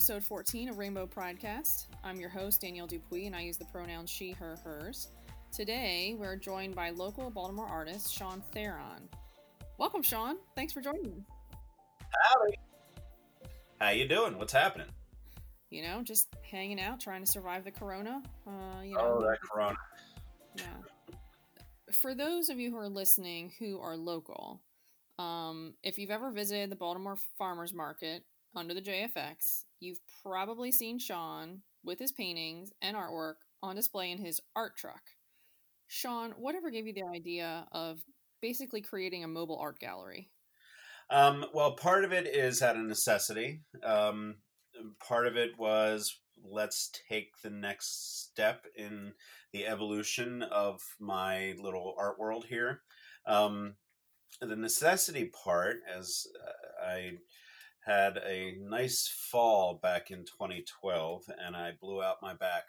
episode 14 of Rainbow Pridecast. I'm your host, Danielle Dupuis, and I use the pronouns she, her, hers. Today, we're joined by local Baltimore artist Sean Theron. Welcome, Sean. Thanks for joining us. Howdy. How you doing? What's happening? You know, just hanging out, trying to survive the corona. Uh, you Oh, know, that corona. Yeah. For those of you who are listening who are local, um, if you've ever visited the Baltimore Farmers Market under the JFX, you've probably seen Sean with his paintings and artwork on display in his art truck. Sean, whatever gave you the idea of basically creating a mobile art gallery? Um, well, part of it is out of necessity. Um, part of it was let's take the next step in the evolution of my little art world here. Um, the necessity part, as uh, I had a nice fall back in 2012 and I blew out my back,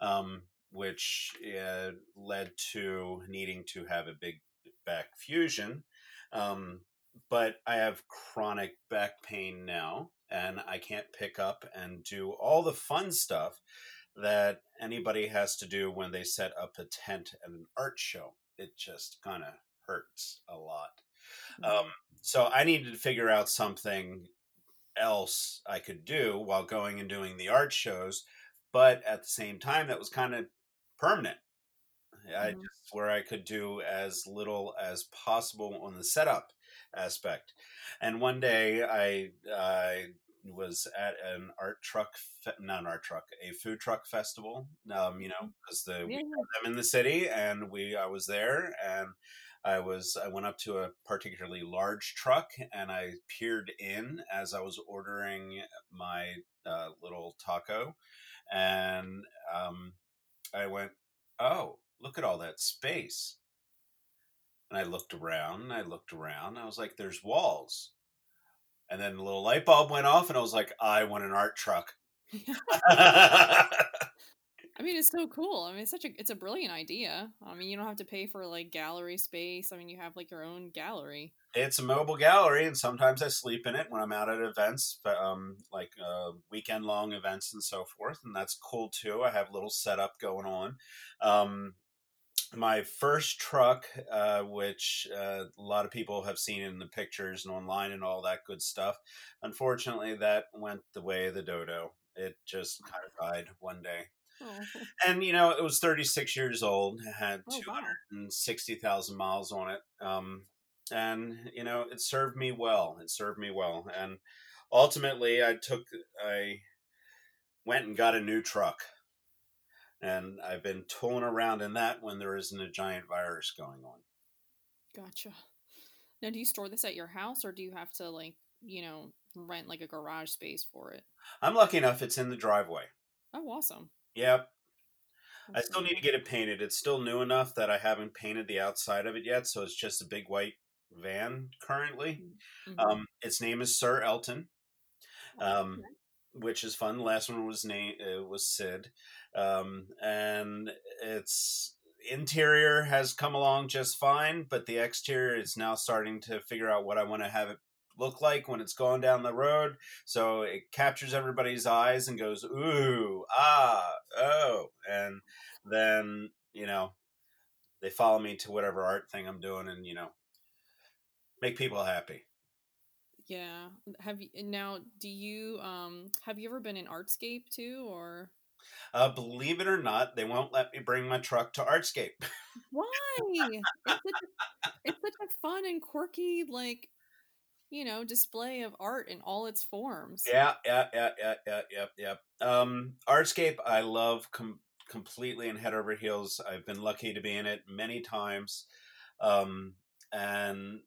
um, which uh, led to needing to have a big back fusion. Um, but I have chronic back pain now, and I can't pick up and do all the fun stuff that anybody has to do when they set up a tent at an art show. It just kind of hurts a lot. Um, so I needed to figure out something else I could do while going and doing the art shows, but at the same time, that was kind of permanent. I Mhm. just where I could do as little as possible on the setup aspect. And one day I I was at an art truck, not an art truck, a food truck festival. Um, you know, because the we Yeah, have them in the city, and we I was there, and I was I went up to a particularly large truck, and I peered in as I was ordering my uh, little taco, and um, I went, "Oh, look at all that space." And I looked around, and I looked around. I was like, "There's walls." And then the little light bulb went off, and I was like, "I want an art truck." I mean, it's so cool. I mean, it's such a it's a brilliant idea. I mean, you don't have to pay for like gallery space. I mean, you have like your own gallery. it's a mobile gallery, and sometimes I sleep in it when I'm out at events, but, um, like uh, weekend long events and so forth, and that's cool too. I have a little setup going on. Um, my first truck, uh, which uh, a lot of people have seen in the pictures and online and all that good stuff, unfortunately, that went the way of the dodo. It just kind of died one day. Oh, And, you know, it was 36 years old, it had Oh, wow. 260,000 miles on it. Um, and, you know, it served me well. It served me well. And ultimately, I took, I went and got a new truck. And I've been tooling around in that when there isn't a giant virus going on. gotcha. Now, do you store this at your house, or do you have to like you know rent like a garage space for it? I'm lucky enough it's in the driveway. Oh, awesome. Yep. I still need to get it painted. It's still new enough that I haven't painted the outside of it yet, so it's just a big white van currently. cool. Mhm. Um, its name is Sir Elton, Oh, um, which is fun. The last one was name uh, was Sid, um, and its interior has come along just fine, but the exterior is now starting to figure out what I want to have it look like when it's going down the road. So it captures everybody's eyes and goes ooh ah oh, and then you know they follow me to whatever art thing I'm doing, and you know make people happy. Yeah. Have you now? Do you um have you ever been in Artscape too, or Uh, believe it or not, they won't let me bring my truck to Artscape. why? it's, such a, it's such a fun and quirky like you know display of art in all its forms. yeah, yeah, yeah, yeah, yeah, yeah, yeah. Um, Artscape, I love com- completely and head over heels. I've been lucky to be in it many times, um, and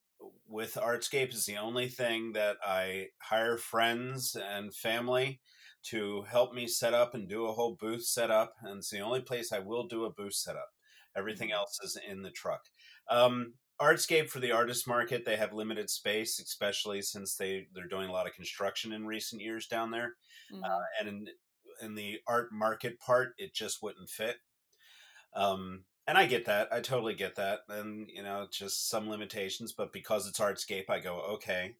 with Artscape is the only thing that I hire friends and family to help me set up and do a whole booth setup, and it's the only place I will do a booth setup. Everything Mhm. else is in the truck. Um, Artscape for the artist market, they have limited space, especially since they they're doing a lot of construction in recent years down there. Mhm. Uh, and in in the art market part, it just wouldn't fit. Um, and I get that. I totally get that. And you know, just some limitations, but because it's Artscape, I go okay.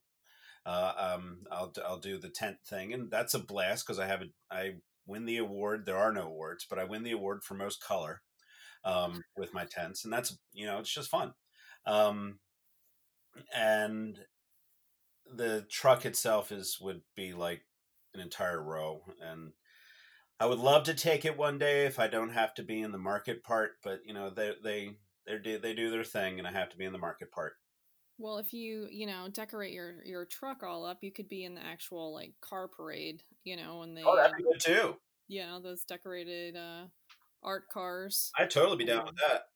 uh, um, I'll I'll do the tent thing, and that's a blast because I have a I win the award. There are no awards, but I win the award for most color um, with my tents, and that's you know it's just fun. Um, and the truck itself is would be like an entire row, and I would love to take it one day if I don't have to be in the market part. But you know they they they they do their thing, and I have to be in the market part. Well, if you, you know, decorate your your truck all up, you could be in the actual like car parade, you know, and they Oh, that'd be good too. you know, those decorated uh art cars. I'd totally be down with that.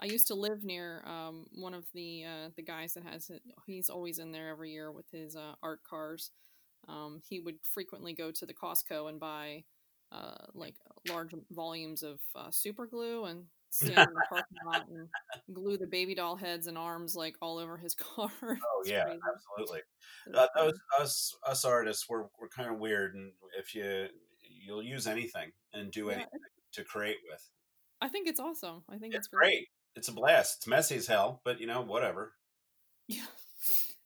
I used to live near um one of the uh the guys that has it. He's always in there every year with his uh art cars. Um he would frequently go to the Costco and buy uh like large volumes of uh, super glue and stand in the parking lot and glue the baby doll heads and arms like all over his car. Oh yeah, crazy. absolutely. Uh, those, us us artists, we're we're kind of weird, and if you you'll use anything and do Yeah, anything to create with, I think it's awesome. I think it's it's great. great. It's a blast. It's messy as hell, but you know whatever. Yeah.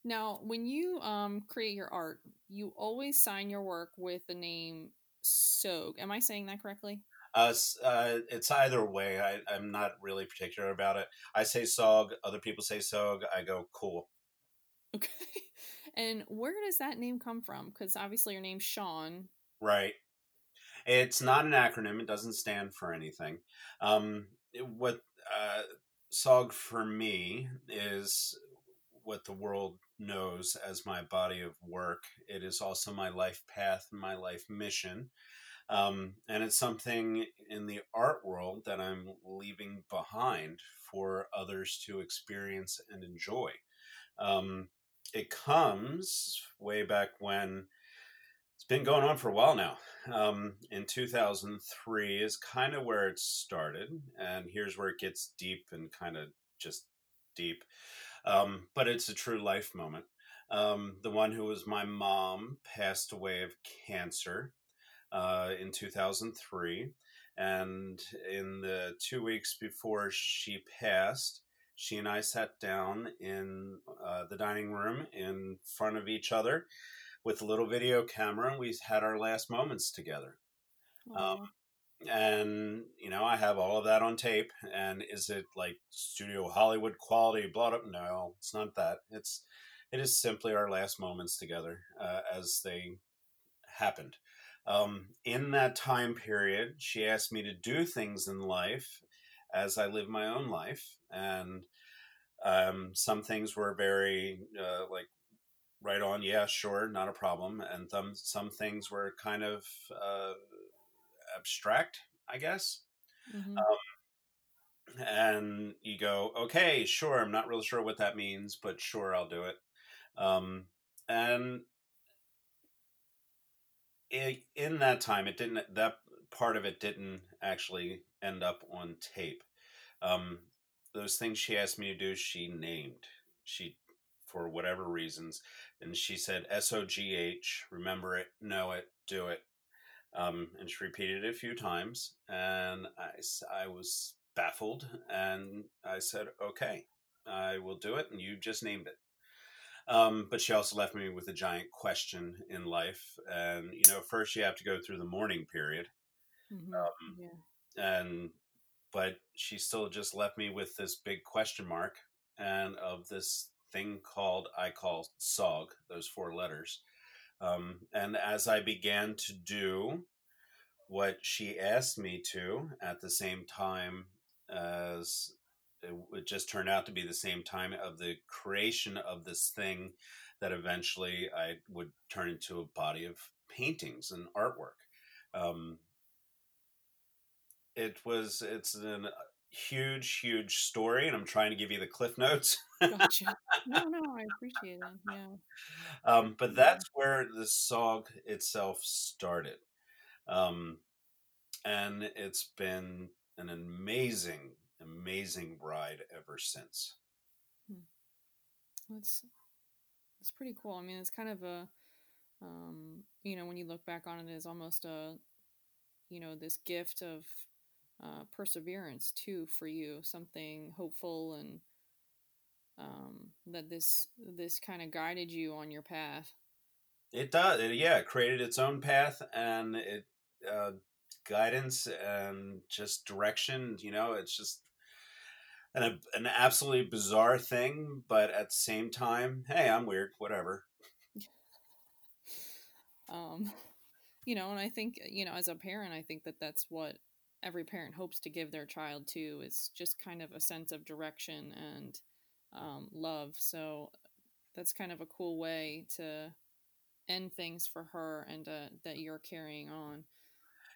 Now, when you um create your art, you always sign your work with the name Sog. Am I saying that correctly? Uh, uh, it's either way. I, I'm not really particular about it. I say Sog. Other people say Sog. I go cool. Okay. And where does that name come from? Because obviously your name's Sean. Right. It's not an acronym. It doesn't stand for anything. Um, what uh, SOG for me is what the world knows as my body of work. It is also my life path and my life mission. Um, and it's something in the art world that I'm leaving behind for others to experience and enjoy. Um, it comes way back when it's been going on for a while now. Um, in 2003 is kind of where it started, and here's where it gets deep and kind of just deep. Um, but it's a true life moment. Um, the one who was my mom passed away of cancer uh, in 2003. And in the two weeks before she passed, she and I sat down in uh, the dining room in front of each other with a little video camera, and we had our last moments together. Aw. And you know, I have all of that on tape. And is it like studio Hollywood quality? Blah blah. No, it's not that. It's it is simply our last moments together uh, as they happened. Um, in that time period, she asked me to do things in life as I live my own life, and um, some things were very uh, like right on, yeah, sure, not a problem, and some some things were kind of uh, abstract, I guess. Mhm. And you go, okay, sure, I'm not really sure what that means, but sure, I'll do it. Um, and i in that time, it didn't. That part of it didn't actually end up on tape. Um, those things she asked me to do, she named. She, for whatever reasons, and she said S O G H. Remember it, know it, do it. Um, and she repeated it a few times, and I, I was baffled, and I said, "Okay, I will do it." And you just named it. Um, but she also left me with a giant question in life, and you know, first you have to go through the mourning period, Mhm. um, yeah. and but she still just left me with this big question mark and of this thing called I call SOG, those four letters. Um, and as I began to do what she asked me to at the same time as it just turned out to be the same time of the creation of this thing that eventually I would turn into a body of paintings and artwork. Um, it was it's a huge huge story and i'm trying to give you the cliff notes Gotcha. No, no, I appreciate it. Yeah. um, but that's where the SOG itself started um, and it's been an amazing amazing ride ever since That's it's pretty cool. I mean, it's kind of a um, you know, when you look back on it as almost a you know, this gift of uh, perseverance too for you, something hopeful and um, that this this kind of guided you on your path. It does. It, yeah, it created its own path and it uh, guidance and just direction. You know, it's just an an absolutely bizarre thing, but at the same time, hey, I'm weird. Whatever. um, you know, and I think you know, as a parent, I think that that's what every parent hopes to give their child too is just kind of a sense of direction and um, love. So that's kind of a cool way to end things for her and uh, that you're carrying on.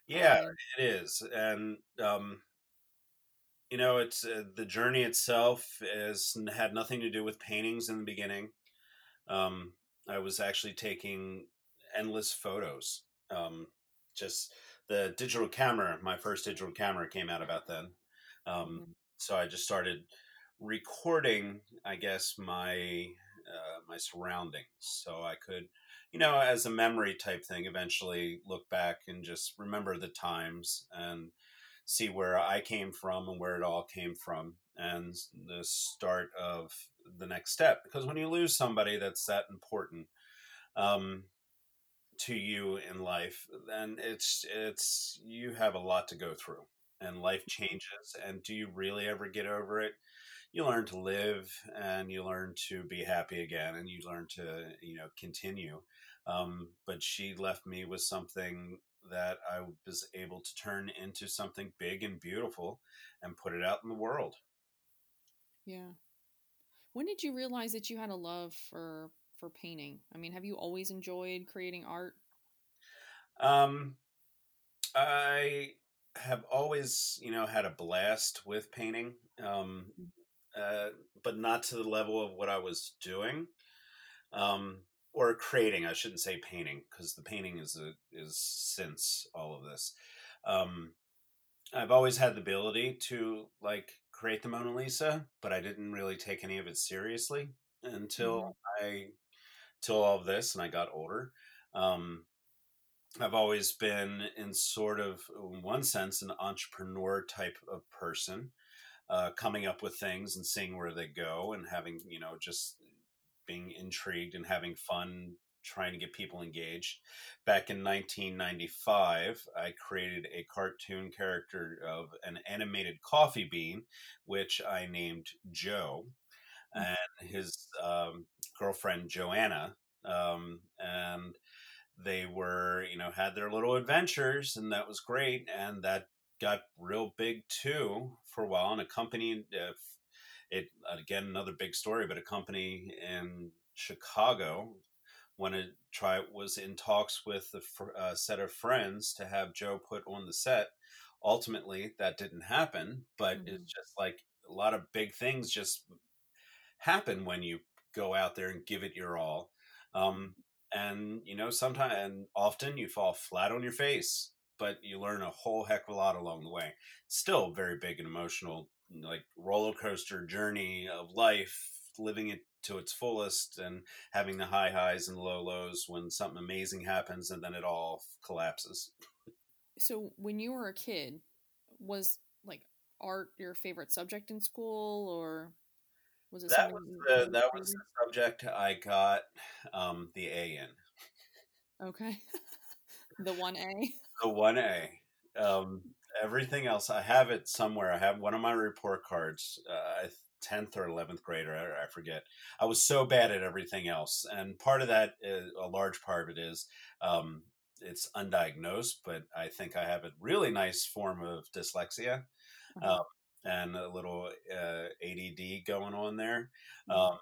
Yeah, um, it is, and um, you know, it's uh, the journey itself has had nothing to do with paintings in the beginning. Um, I was actually taking endless photos. Um, just the digital camera, my first digital camera came out about then. Um, mm-hmm. So I just started recording, I guess, my uh, my surroundings, so I could, you know, as a memory type thing, eventually look back and just remember the times and see where I came from and where it all came from, and the start of the next step. Because when you lose somebody that's that important um, to you in life, then it's it's you have a lot to go through, and life changes. And do you really ever get over it? You learn to live, and you learn to be happy again, and you learn to you know continue. Um, but she left me with something that I was able to turn into something big and beautiful and put it out in the world. Yeah. When did you realize that you had a love for for painting? I mean, have you always enjoyed creating art? Um I have always, you know, had a blast with painting. Um mm. Uh, but not to the level of what I was doing. Um or creating. I shouldn't say painting because the painting is a, is since all of this. Um, I've always had the ability to like create the Mona Lisa, but I didn't really take any of it seriously until mm-hmm. I till all of this and I got older. Um, I've always been in sort of in one sense an entrepreneur type of person, uh, coming up with things and seeing where they go and having you know just being intrigued and having fun trying to get people engaged. Back in 1995, I created a cartoon character of an animated coffee bean, which I named Joe, mm. and his um, girlfriend Joanna. Um, and they were, you know, had their little adventures, and that was great. And that got real big too for a while, and a company uh, it again another big story, but a company in Chicago when it try was in talks with a uh, set of friends to have Joe put on the set. Ultimately, that didn't happen, but mm-hmm. it's just like a lot of big things just happen when you go out there and give it your all. Um, and you know, sometimes and often you fall flat on your face, but you learn a whole heck of a lot along the way. Still very big and emotional like roller coaster journey of life, living it to its fullest and having the high highs and low lows when something amazing happens and then it all collapses. So when you were a kid, was like art your favorite subject in school or was it that was the, that was the subject I got um, the A in. Okay. the one A. The one A. Um, everything else, I have it somewhere. I have one of my report cards. Uh, 10th or 11th grader, I, I, forget. I was so bad at everything else. And part of that, is, a large part of it is um, it's undiagnosed, but I think I have a really nice form of dyslexia uh-huh. um, and a little uh, ADD going on there, mm-hmm. um,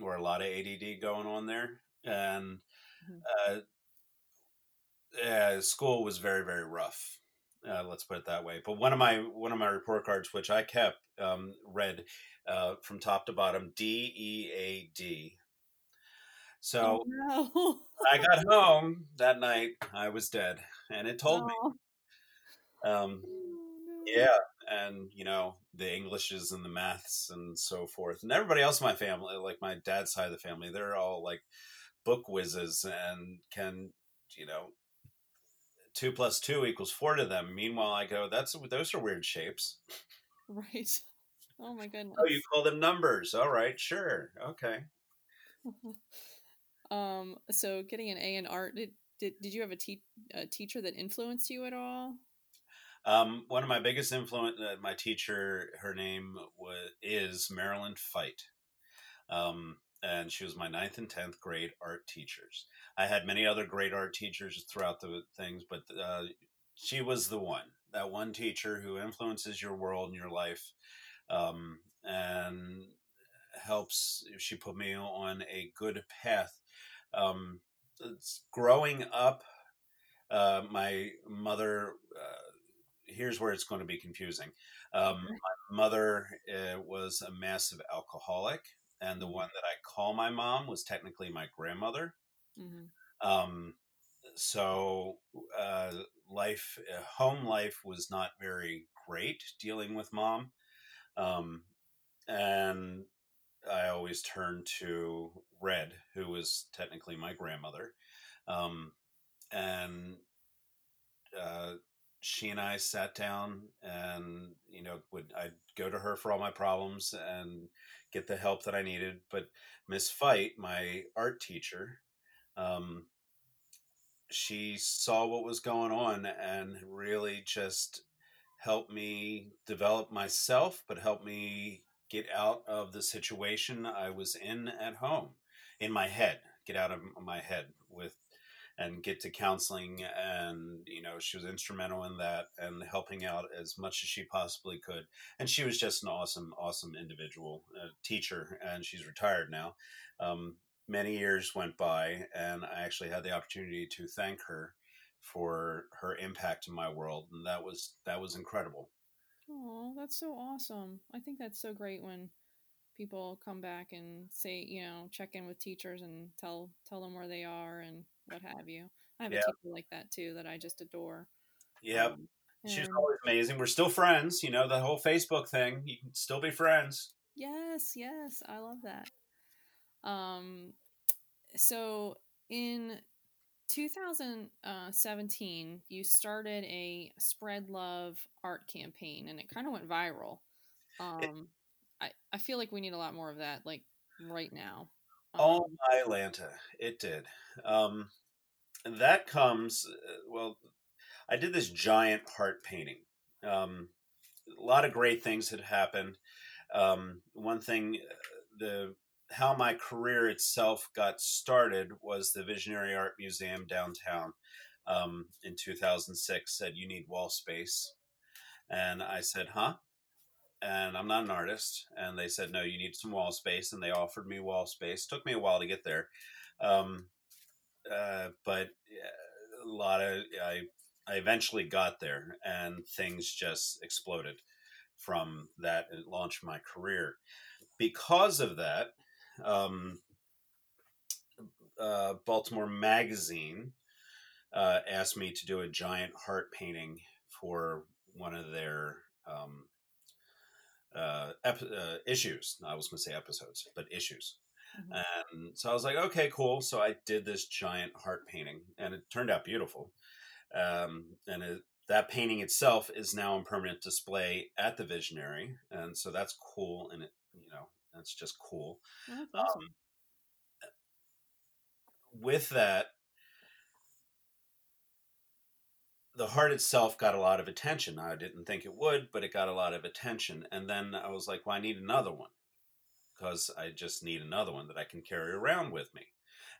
or a lot of ADD going on there. And mm-hmm. uh, yeah, school was very, very rough. Uh, let's put it that way. But one of my one of my report cards, which I kept, um, read uh, from top to bottom D E A D. So oh, no. I got home that night. I was dead, and it told oh. me. Um, oh. Yeah, and you know the Englishes and the maths and so forth, and everybody else in my family, like my dad's side of the family, they're all like book whizzes and can you know two plus two equals four to them. Meanwhile, I go, that's those are weird shapes. Right. Oh my goodness. Oh, you call them numbers. All right, sure. Okay. um so getting an A in art did did, did you have a, te- a teacher that influenced you at all? Um, one of my biggest influence, uh, my teacher, her name was is Marilyn Fight. Um, and she was my ninth and tenth grade art teachers. I had many other great art teachers throughout the things, but uh, she was the one, that one teacher who influences your world and your life, um, and helps. She put me on a good path. Um, growing up, uh, my mother. Uh, here's where it's going to be confusing. Um, my mother uh, was a massive alcoholic and the one that I call my mom was technically my grandmother. Mm-hmm. Um, so uh, life, uh, home life was not very great dealing with mom, um, and I always turned to Red, who was technically my grandmother, um, and uh, she and I sat down and you know would I'd go to her for all my problems and get the help that I needed. But Miss Fight, my art teacher, um, she saw what was going on and really just helped me develop myself, but helped me get out of the situation I was in at home, in my head, get out of my head with and get to counseling and you know she was instrumental in that and helping out as much as she possibly could. And she was just an awesome awesome individual teacher and she's retired now. Um, many years went by and i actually had the opportunity to thank her for her impact in my world and that was that was incredible. Oh that's so awesome. I think that's so great when people come back and say you know check in with teachers and tell tell them where they are and what have you. I have a teacher like that too that I just adore. Yep. Um, She's always amazing. We're still friends, you know, the whole Facebook thing. You can still be friends. Yes, yes. I love that. Um so in 2017, you started a spread love art campaign and it kind of went viral. Um I I feel like we need a lot more of that like right now. Um, oh my Atlanta, it did. Um that comes uh, well i did this giant heart painting. Um, a lot of great things had happened. Um, one thing uh, the how my career itself got started was the visionary art museum downtown um, in 2006 said you need wall space. And i said huh and i'm not an artist and they said no you need some wall space and they offered me wall space took me a while to get there um, uh, but a lot of I I eventually got there, and things just exploded from that. It launched my career. Because of that, um, uh, Baltimore Magazine uh, asked me to do a giant heart painting for one of their um, uh, ep- uh, issues. I was going to say episodes, but issues. Mm-hmm. And so I was like, okay, cool. So I did this giant heart painting, and it turned out beautiful. Um, and it, that painting itself is now in permanent display at the Visionary, and so that's cool. And it, you know, that's just cool. Oh, awesome. um, with that, the heart itself got a lot of attention. I didn't think it would, but it got a lot of attention. And then I was like, well, I need another one because I just need another one that I can carry around with me.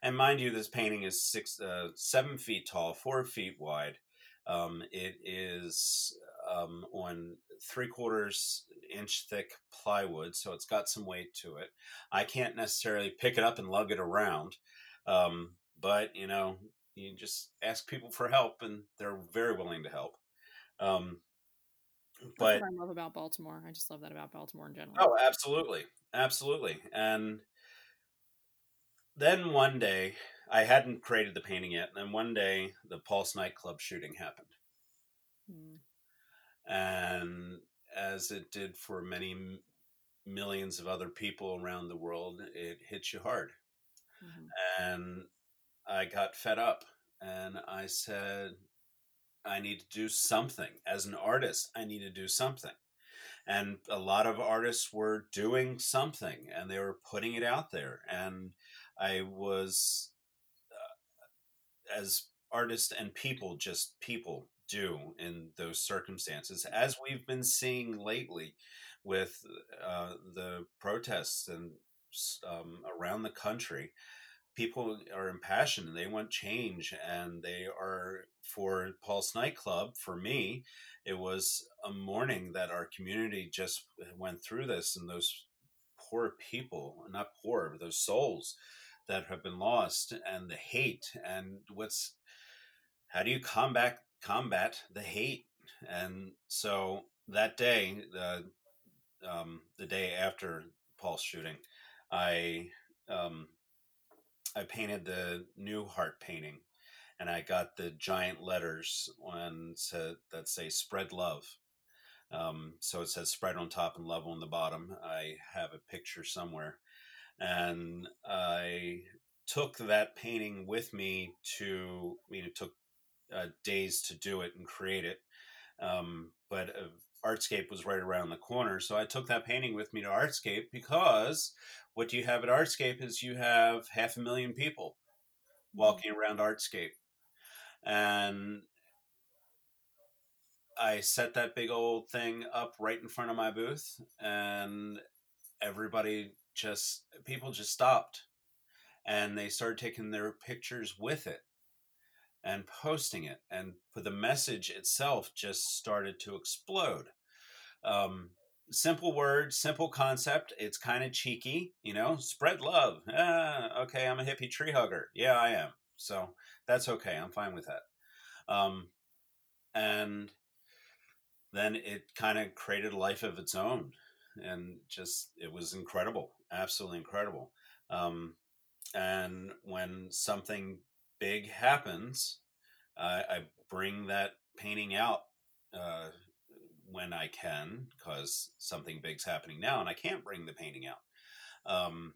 And mind you, this painting is six, uh, seven feet tall, four feet wide. Um, it is um, on three quarters inch thick plywood, so it's got some weight to it. I can't necessarily pick it up and lug it around, um, but you know, you just ask people for help, and they're very willing to help. Um, but I love about Baltimore. I just love that about Baltimore in general. Oh, absolutely, absolutely. And then one day, I hadn't created the painting yet. And then one day, the Pulse nightclub shooting happened, hmm. and as it did for many millions of other people around the world, it hit you hard. Mm-hmm. And I got fed up, and I said, I need to do something. As an artist, I need to do something. and a lot of artists were doing something and they were putting it out there and i was uh, as artists and people just people do in those circumstances as we've been seeing lately with uh, the protests and um, around the country people are impassioned and they want change and they are for Pulse nightclub for me it was a mourning that our community just went through this and those poor people not poor but those souls that have been lost and the hate and what's how do you combat combat the hate? And so that day the um, the day after Pulse shooting i um, i painted the new heart painting and I got the giant letters on that say "Spread Love." Um, so it says "Spread" on top and "Love" on the bottom. I have a picture somewhere, and I took that painting with me to. I mean, it took uh, days to do it and create it, um, but uh, Artscape was right around the corner, so I took that painting with me to Artscape because what you have at Artscape is you have half a million people mm-hmm. walking around Artscape and I set that big old thing up right in front of my booth, and everybody just people just stopped, and they started taking their pictures with it and posting it, and for the message itself just started to explode. Um, simple words, simple concept. It's kind of cheeky, you know. Spread love. Ah, okay, I'm a hippie tree hugger. Yeah, I am. So that's okay. I'm fine with that. Um, and then it kind of created a life of its own. And just, it was incredible, absolutely incredible. Um, and when something big happens, uh, I bring that painting out uh, when I can, because something big's happening now, and I can't bring the painting out. Um,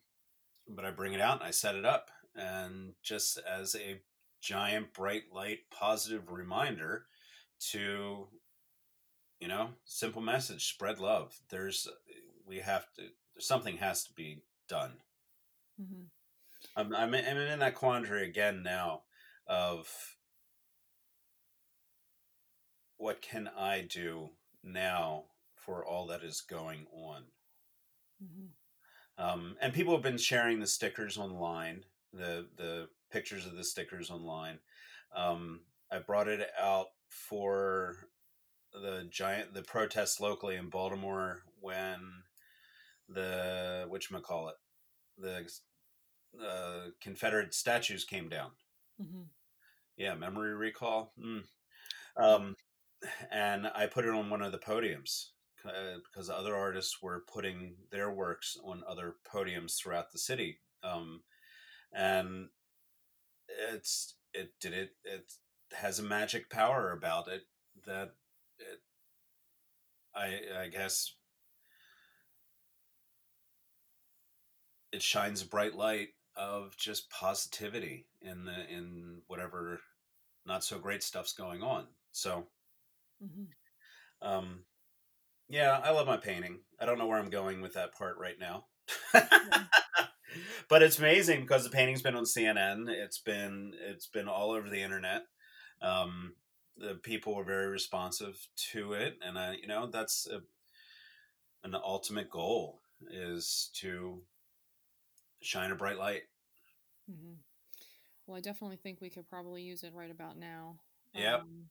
but I bring it out and I set it up, and just as a giant bright light positive reminder to you know simple message spread love there's we have to something has to be done mm-hmm. I'm, I'm, I'm in that quandary again now of what can i do now for all that is going on mm-hmm. um, and people have been sharing the stickers online the the pictures of the stickers online. Um, I brought it out for the giant the protests locally in Baltimore when the which call it the uh, Confederate statues came down. Mm-hmm. Yeah, memory recall. Mm. Um, and I put it on one of the podiums uh, because other artists were putting their works on other podiums throughout the city. Um, and it's it did it it has a magic power about it that it I I guess it shines a bright light of just positivity in the in whatever not so great stuff's going on. So mm-hmm. um yeah, I love my painting. I don't know where I'm going with that part right now. but it's amazing because the painting's been on CNN. It's been it's been all over the internet. Um, the people were very responsive to it, and I, you know, that's a, an ultimate goal is to shine a bright light. Mm-hmm. Well, I definitely think we could probably use it right about now. Yeah. Um,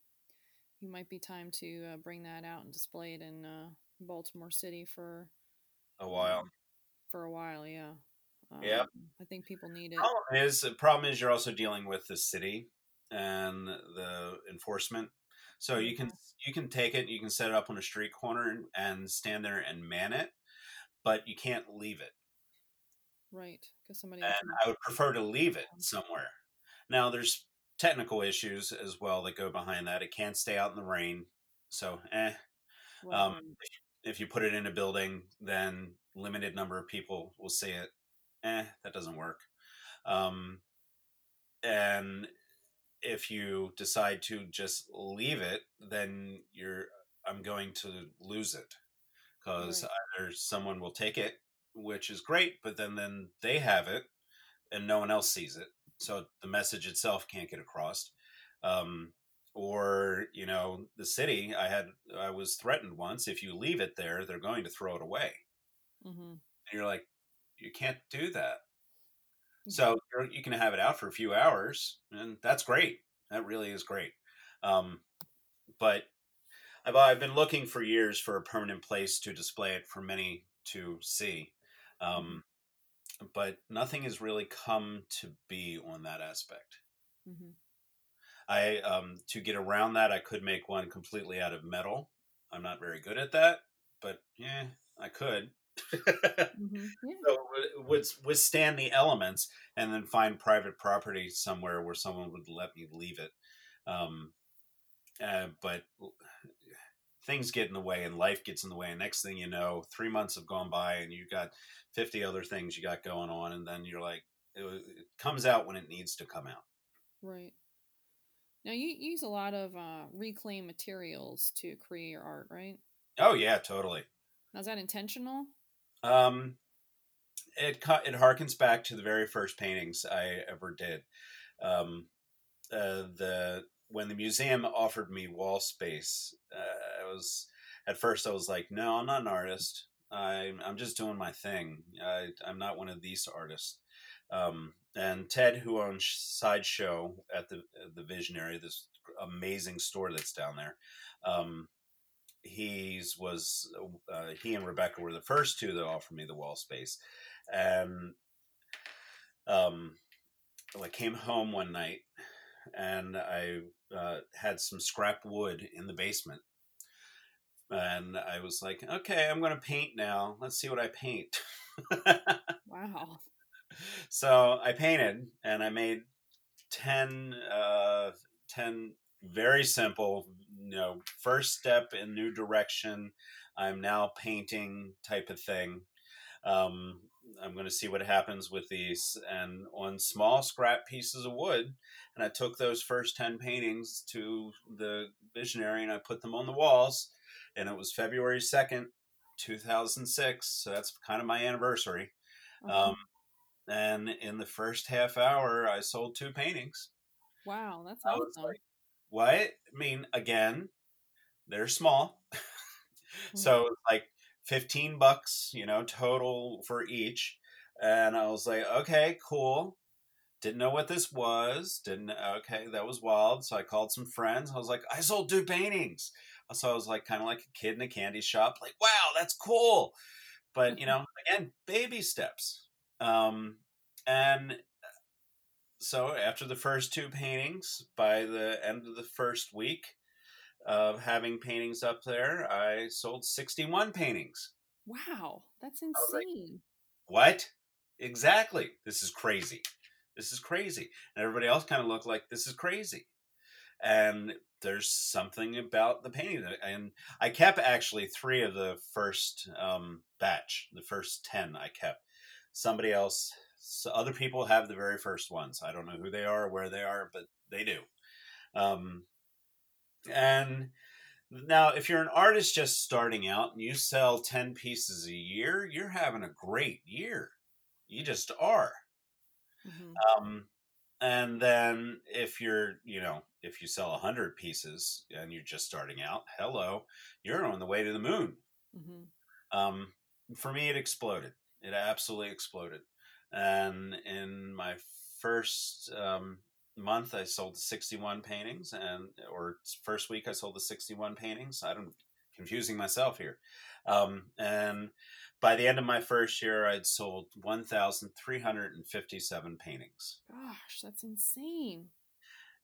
you might be time to uh, bring that out and display it in uh, Baltimore City for a while. Um, for a while, yeah. Um, yeah, I think people need it. Problem is, the problem is you're also dealing with the city and the enforcement. So you can you can take it, you can set it up on a street corner and stand there and man it, but you can't leave it. Right, because somebody. And I would prefer to leave it somewhere. Now, there's technical issues as well that go behind that. It can't stay out in the rain, so eh. Well, um, if you put it in a building, then limited number of people will see it eh, that doesn't work. Um, and if you decide to just leave it, then you're I'm going to lose it because right. either someone will take it, which is great, but then then they have it and no one else sees it, so the message itself can't get across. Um, or you know the city i had i was threatened once if you leave it there they're going to throw it away mm-hmm. and you're like you can't do that mm-hmm. so you can have it out for a few hours and that's great that really is great um, but I've, I've been looking for years for a permanent place to display it for many to see um, but nothing has really come to be on that aspect mm-hmm. I um, to get around that, I could make one completely out of metal. I'm not very good at that, but yeah, I could. mm-hmm. yeah. So it would withstand the elements, and then find private property somewhere where someone would let me leave it. Um, uh, but things get in the way, and life gets in the way, and next thing you know, three months have gone by, and you've got fifty other things you got going on, and then you're like, it, it comes out when it needs to come out. Right. Now you use a lot of uh, reclaimed materials to create your art, right? Oh yeah, totally. Now is that intentional? Um, it it harkens back to the very first paintings I ever did. Um, uh, the when the museum offered me wall space, uh, I was at first I was like, no, I'm not an artist. I'm I'm just doing my thing. I, I'm not one of these artists. Um, and Ted, who owns Sideshow at the the Visionary, this amazing store that's down there, um, he's was uh, he and Rebecca were the first two that offered me the wall space, and um, I came home one night and I uh, had some scrap wood in the basement. And I was like, okay, I'm going to paint now. Let's see what I paint. wow so I painted and I made 10, uh, 10 very simple, you know, first step in new direction. I'm now painting type of thing. Um, I'm going to see what happens with these. And on small scrap pieces of wood, and I took those first 10 paintings to the visionary and I put them on the walls. And it was February 2nd, 2006. So that's kind of my anniversary. Mm-hmm. Um, and in the first half hour, I sold two paintings. Wow, that's awesome. Like, what? I mean, again, they're small. so like 15 bucks, you know, total for each. And I was like, okay, cool. Didn't know what this was. Didn't, okay, that was wild. So I called some friends. I was like, I sold two paintings. So I was like, kind of like a kid in a candy shop, like, wow, that's cool. But, you know, again, baby steps um, and so after the first two paintings, by the end of the first week of having paintings up there, I sold 61 paintings. Wow, that's insane. Like, what? Exactly. This is crazy. This is crazy. And everybody else kind of looked like this is crazy. And there's something about the painting that, and I kept actually three of the first um, batch, the first 10 I kept somebody else so other people have the very first ones i don't know who they are or where they are but they do um, and now if you're an artist just starting out and you sell 10 pieces a year you're having a great year you just are mm-hmm. um, and then if you're you know if you sell 100 pieces and you're just starting out hello you're on the way to the moon mm-hmm. um, for me it exploded it absolutely exploded. And in my first um, month, I sold 61 paintings, and or first week I sold the 61 paintings. I don't confusing myself here. Um, and by the end of my first year, I'd sold 1,357 paintings. Gosh, that's insane.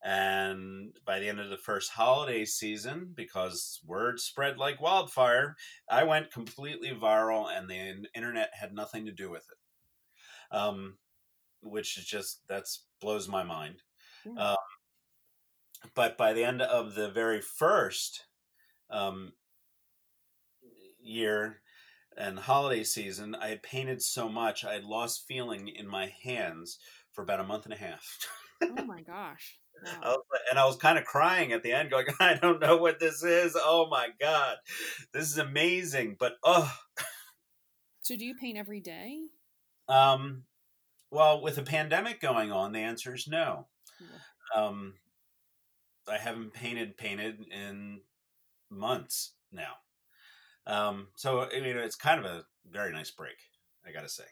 And by the end of the first holiday season, because word spread like wildfire, I went completely viral and the internet had nothing to do with it. Um, which is just, that's blows my mind. Um, but by the end of the very first um, year and holiday season, I had painted so much, I had lost feeling in my hands for about a month and a half. oh my gosh. I was, and I was kind of crying at the end, going, "I don't know what this is. Oh my god, this is amazing!" But oh, So do you paint every day? um, well, with the pandemic going on, the answer is no. Um, I haven't painted painted in months now. Um, so I mean, it's kind of a very nice break, I gotta say,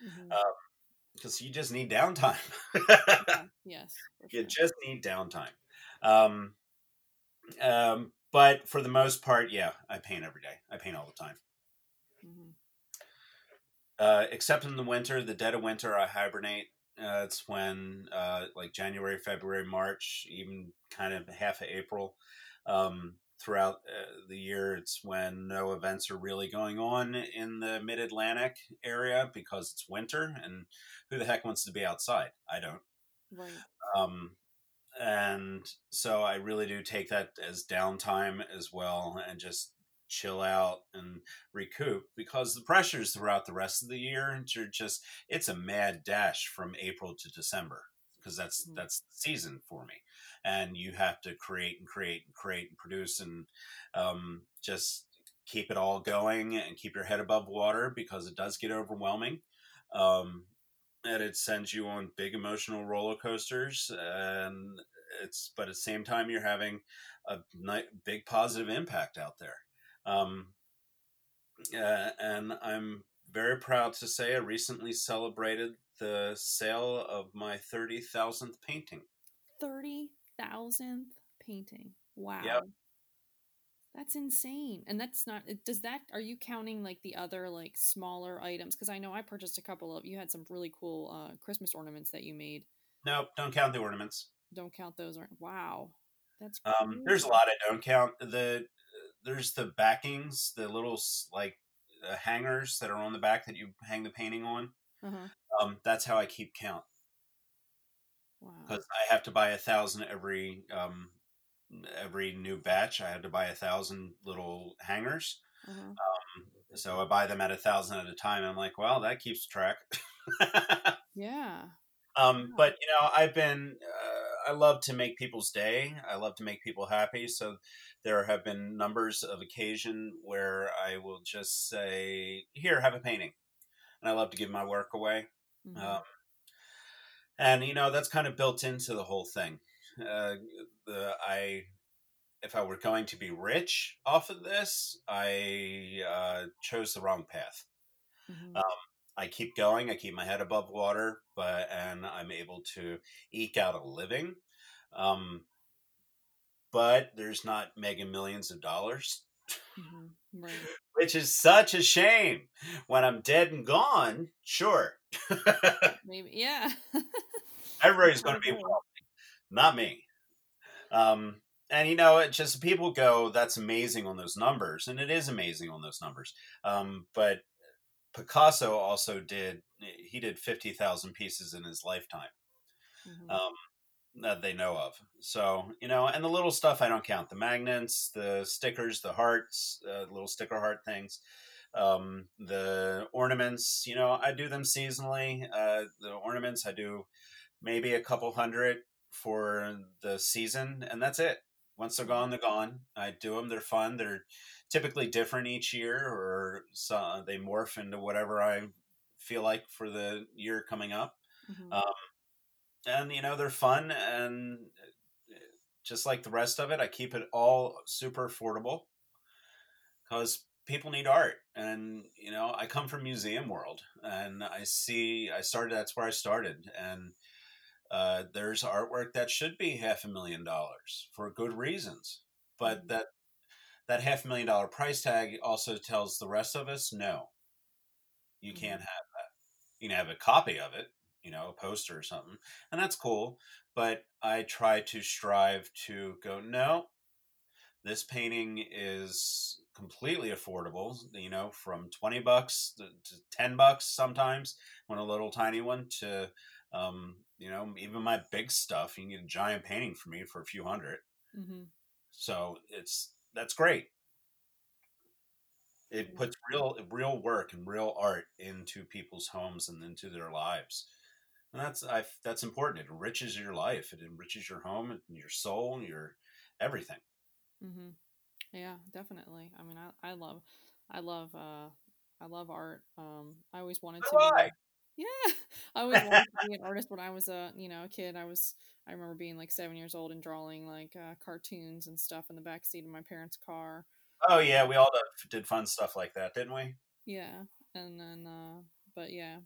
Mhm. Uh, because you just need downtime. Yeah, yes. you sure. just need downtime. Um, um, but for the most part, yeah, I paint every day. I paint all the time. Mhm. Uh, except in the winter, the dead of winter, I hibernate. Uh, it's when, uh, like January, February, March, even kind of half of April. Um, throughout uh, the year, it's when no events are really going on in the mid Atlantic area because it's winter and who the heck wants to be outside? I don't. Right. Um, and so I really do take that as downtime as well and just chill out and recoup because the pressures throughout the rest of the year You're just it's a mad dash from April to December because that's Mhm. that's the season for me and you have to create and create and create and produce and um, just keep it all going and keep your head above water because it does get overwhelming um, and it sends you on big emotional roller coasters and it's but at the same time you're having a big positive impact out there um, uh, and i'm very proud to say i recently celebrated the sale of my 30000th painting Thirty thousandth painting. Wow. Yep. That's insane. And that's not does that are you counting like the other like smaller items? Because I know I purchased a couple of you had some really cool uh Christmas ornaments that you made. No, don't count the ornaments Don't count those or wow. That's um, there's a lot i don't count the there's the backings the little like uh, hangers that are on the back that you hang the painting on Uh-huh. um, that's how i keep count Wow. because I have to buy a thousand every um, every new batch. I have to buy a thousand little hangers, Uh-huh. so I buy them at a thousand at a time. And I'm like, well, that keeps track. Yeah. um, but you know, I've been uh, I love to make people's day. I love to make people happy. So there have been numbers of occasion where I will just say, "Here, have a painting," and I love to give my work away. Mhm. Um, and you know that's kind of built into the whole thing. Uh, the I, if I were going to be rich off of this, I uh, chose the wrong path. Mhm. Um, I keep going. I keep my head above water, but and I'm able to eke out a living. Um, but there's not mega millions of dollars, Mhm. Right. which is such a shame. When I'm dead and gone, sure, Maybe yeah. everybody's going to be wealthy, not me. Um, and you know, it just people go, "That's amazing on those numbers," and it is amazing on those numbers. Um, but Picasso also did; he did fifty thousand pieces in his lifetime Mhm. um, that they know of. So you know, and the little stuff I don't count: the magnets, the stickers, the hearts, uh, little sticker heart things. Um, the ornaments, you know, I do them seasonally. Uh, the ornaments, I do maybe a couple hundred for the season, and that's it. Once they're gone, they're gone. I do them; they're fun. They're typically different each year, or so they morph into whatever I feel like for the year coming up. Mhm. Um, and you know they're fun, and uh, just like the rest of it, I keep it all super affordable because people need art and you know i come from museum world and i see i started that's where i started and uh, there's artwork that should be half a million dollars for good reasons but Mhm. that that half a million dollar price tag also tells the rest of us no you Mhm. can't have that you can have a copy of it you know a poster or something and that's cool but i try to strive to go no this painting is completely affordable you know from 20 bucks to, to 10 bucks sometimes when a little tiny one to um, you know even my big stuff you can get a giant painting for me for a few hundred Mhm. so it's that's great it puts real real work and real art into people's homes and into their lives And that's I that's important. It enriches your life. It enriches your home and your soul, and your everything. Mm-hmm. Yeah, definitely. I mean, I, I love, I love, uh, I love art. Um, I always wanted So to. Be, I. yeah, I always wanted to be an artist when I was a, you know, a kid. I was, I remember being like seven years old and drawing like uh, cartoons and stuff in the back seat of my parents' car. Oh yeah, we all did- did fun stuff like that, didn't we? Yeah, and then, uh, but yeah,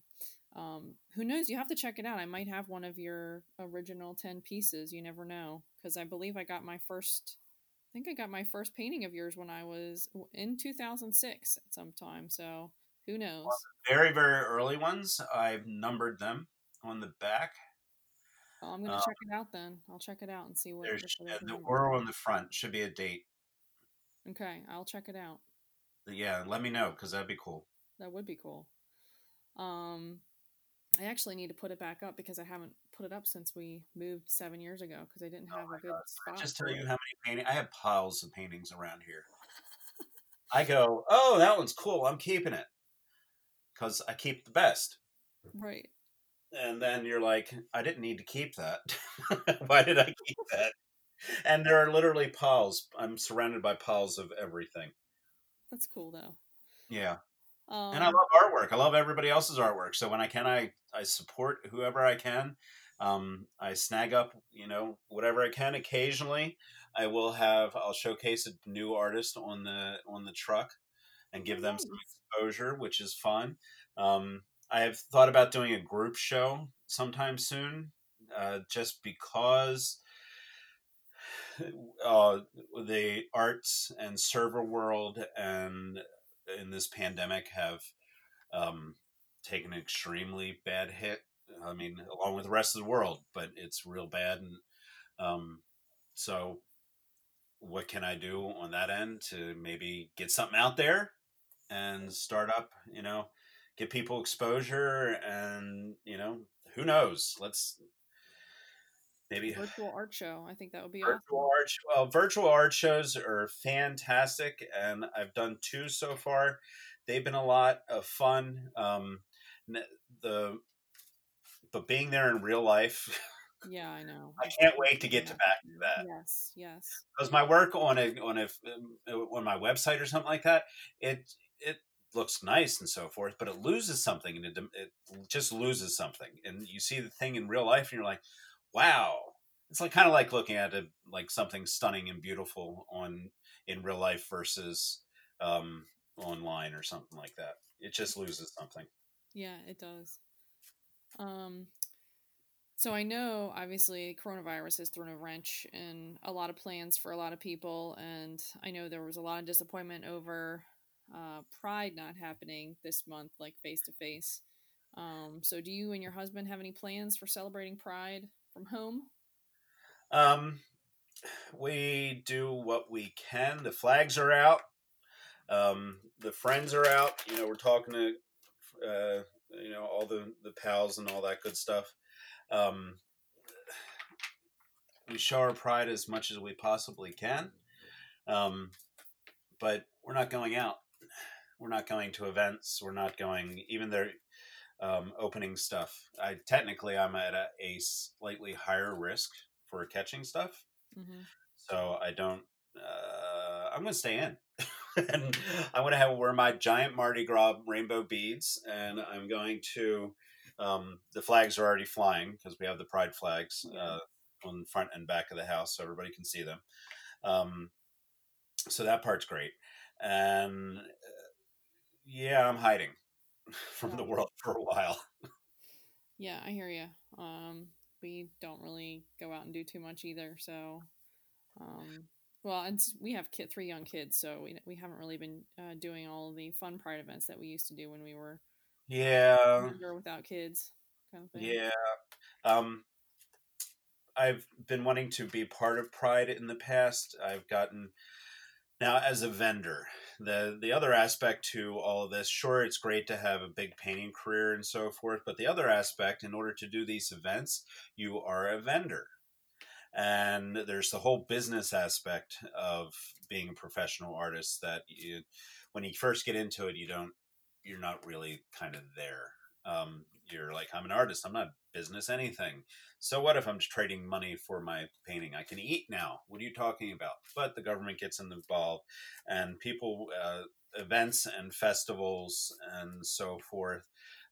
um, who knows? You have to check it out. I might have one of your original ten pieces. You never know, because I believe I got my first. I think I got my first painting of yours when I was in 2006 at some time. So who knows? Very very early ones. I've numbered them on the back. Well, I'm gonna uh, check it out then. I'll check it out and see what. There's uh, the or on the front should be a date. Okay, I'll check it out. Yeah, let me know because that'd be cool. That would be cool. Um, I actually need to put it back up because I haven't put it up since we moved seven years ago because I didn't Oh have my a good spot. Just tell you how many paintings I have piles of paintings around here. I go, oh, that one's cool. I'm keeping it because I keep the best. Right. And then you're like, I didn't need to keep that. Why did I keep that? And there are literally piles. I'm surrounded by piles of everything. That's cool though. Yeah. Um, and I love artwork. I love everybody else's artwork. So when I can, I, I support whoever I can. Um, I snag up, you know, whatever I can. Occasionally, I will have. I'll showcase a new artist on the on the truck, and give them some exposure, which is fun. Um, I have thought about doing a group show sometime soon, uh, just because uh, the arts and server world and in this pandemic have um, taken an extremely bad hit. I mean, along with the rest of the world, but it's real bad. And um, so, what can I do on that end to maybe get something out there and start up? You know, get people exposure, and you know, who knows? Let's maybe virtual art show. I think that would be awesome. virtual art well virtual art shows are fantastic and i've done two so far they've been a lot of fun um the but being there in real life Yeah, I know. i can't wait to get to back to that Yes, yes. because my work on a on a on my website or something like that it it looks nice and so forth but it loses something and it, it just loses something and you see the thing in real life and you're like wow. It's like kind of like looking at it like something stunning and beautiful on in real life versus um online or something like that. It just loses something. Yeah, it does. Um, so I know obviously coronavirus has thrown a wrench in a lot of plans for a lot of people, and I know there was a lot of disappointment over uh, Pride not happening this month, like face to face. So do you and your husband have any plans for celebrating Pride from home? Um, we do what we can. The flags are out. Um, the friends are out. You know, we're talking to, uh, you know, all the the pals and all that good stuff. Um, we show our pride as much as we possibly can, um, but we're not going out. We're not going to events. We're not going even their um, opening stuff. I technically I'm at a, a slightly higher risk for catching stuff, Mm-hmm. so I don't. Uh, I'm going to stay in, and I'm going to have wear my giant Mardi Gras rainbow beads, and I'm going to. Um, the flags are already flying because we have the pride flags uh, on the front and back of the house, so everybody can see them. Um, so that part's great, and uh, yeah, I'm hiding from the world for a while. Yeah, I hear you. Um, we don't really go out and do too much either. So, um, well, and we have kid, three young kids, so we we haven't really been uh, doing all the fun pride events that we used to do when we were Yeah, younger without kids, kind of thing. Yeah. Um, I've been wanting to be part of Pride in the past. I've gotten now as a vendor. The the other aspect to all of this, sure, it's great to have a big painting career and so forth, but the other aspect, in order to do these events, you are a vendor. And there's the whole business aspect of being a professional artist that you, when you first get into it, you don't, you're not really kind of there. Um, you're like, I'm an artist. I'm not business anything. So what if I'm just trading money for my painting? I can eat now. What are you talking about? But the government gets involved, and people, uh, events and festivals and so forth,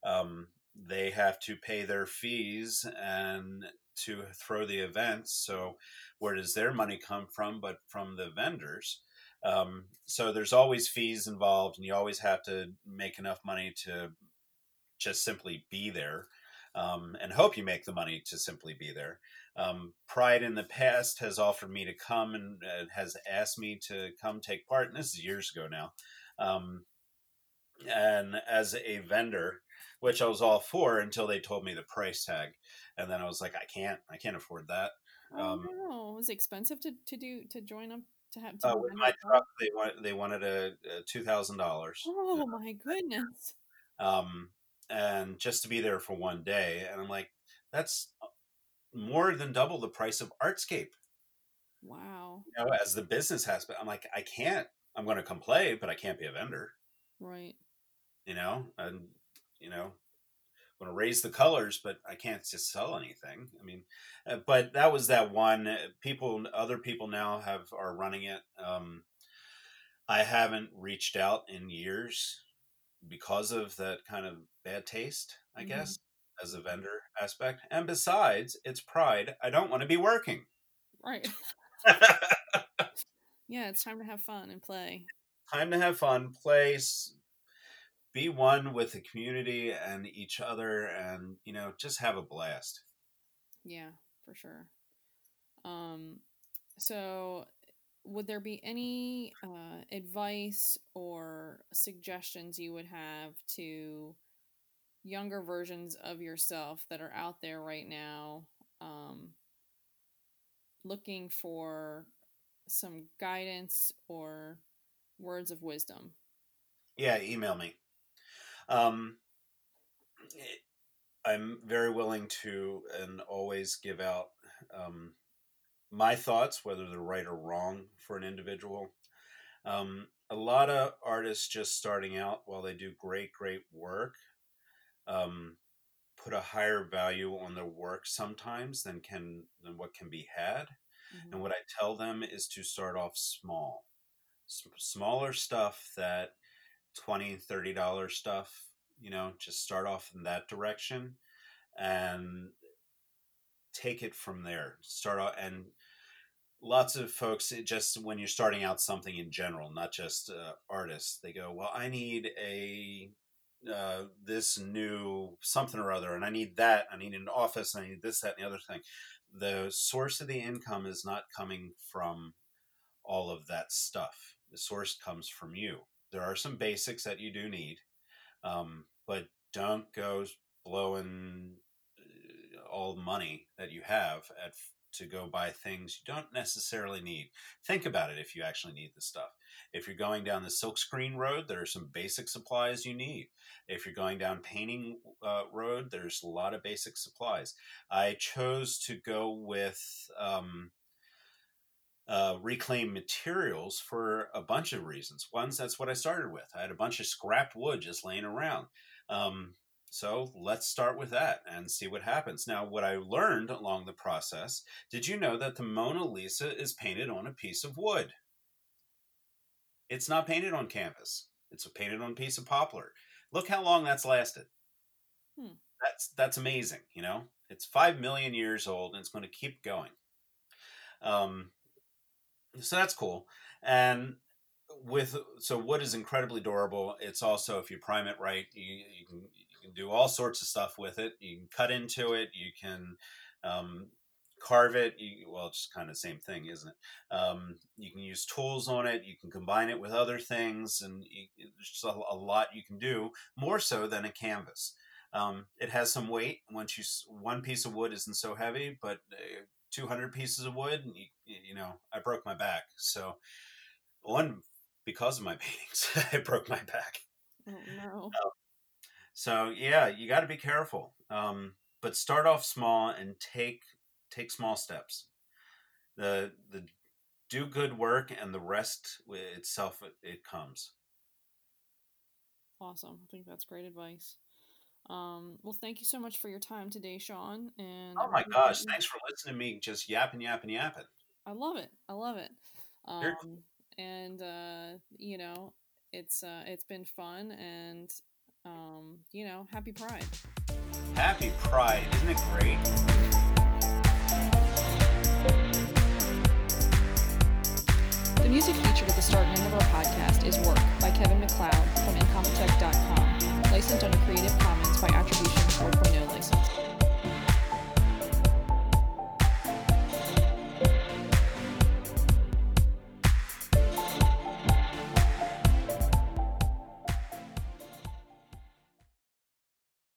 um, they have to pay their fees and to throw the events. So where does their money come from? But from the vendors. Um, so there's always fees involved, and you always have to make enough money to just simply be there um, and hope you make the money to simply be there. Um, Pride in the past has offered me to come and uh, has asked me to come take part, and this is years ago now. Um, and as a vendor, which I was all for until they told me the price tag, and then I was like, I can't, I can't afford that. Oh um, no, it was expensive to, to do to join up to have. To uh, with my truck, they wanted they wanted a, a two thousand dollars. Oh my goodness! Um, and just to be there for one day, and I'm like, that's more than double the price of Artscape. Wow. You know, as the business has, but I'm like, I can't. I'm going to come play, but I can't be a vendor. Right. You know, and you know, I'm going to raise the colors, but I can't just sell anything. I mean, uh, but that was that one. Uh, people, other people now have are running it. Um, I haven't reached out in years because of that kind of bad taste, I mm-hmm. guess, as a vendor aspect. And besides, it's pride. I don't want to be working. Right. yeah, it's time to have fun and play. Time to have fun, play, be one with the community and each other, and you know, just have a blast. Yeah, for sure. Um, so would there be any uh, advice or suggestions you would have to younger versions of yourself that are out there right now um, looking for some guidance or words of wisdom? Yeah, email me. Um, I'm very willing to and always give out um, my thoughts, whether they're right or wrong for an individual. Um, a lot of artists just starting out, while they do great, great work, um, put a higher value on their work sometimes than can than what can be had. Mm-hmm. And what I tell them is to start off small, S- smaller stuff that 20 30 dollar stuff you know just start off in that direction and take it from there start out and lots of folks just when you're starting out something in general not just uh, artists they go well i need a uh, this new something or other and i need that i need an office i need this that and the other thing. The source of the income is not coming from all of that stuff. The source comes from you. There are some basics that you do need, um, but don't go blowing uh, all the money that you have at to go buy things you don't necessarily need. Think about it if you actually need the stuff. If you're going down the silkscreen road, there are some basic supplies you need. If you're going down painting uh, road, there's a lot of basic supplies. I chose to go with um, uh, reclaim materials for a bunch of reasons. One's that's what I started with. I had a bunch of scrap wood just laying around. Um, so let's start with that and see what happens. Now, what I learned along the process did you know that the Mona Lisa is painted on a piece of wood? It's not painted on canvas, it's painted on a piece of poplar. Look how long that's lasted. Hmm. That's that's amazing. You know, it's five million years old and it's going to keep going. Um, so that's cool. And with so wood is incredibly durable. It's also if you prime it right, you, you can can do all sorts of stuff with it. You can cut into it. You can um, carve it. You, well, it's kind of the same thing, isn't it? Um, you can use tools on it. You can combine it with other things, and you, there's just a, a, lot you can do. More so than a canvas. Um, it has some weight. Once you one piece of wood isn't so heavy, but uh, 200 pieces of wood and you, you know i broke my back so one because of my paintings i broke my back oh, no. Um, so yeah you got to be careful um, but start off small and take take small steps the the do good work and the rest itself it, it comes awesome i think that's great advice Um, well, thank you so much for your time today, Sean. And oh my gosh, thanks for listening to me just yapping, yapping, yapping. I love it. I love it. Um, and uh, you know, it's uh, it's been fun, and um, you know, happy Pride. Happy Pride, isn't it great? The music featured at the start and end of our podcast is Work by Kevin MacLeod from Incompetech.com, licensed under Creative Commons by Attribution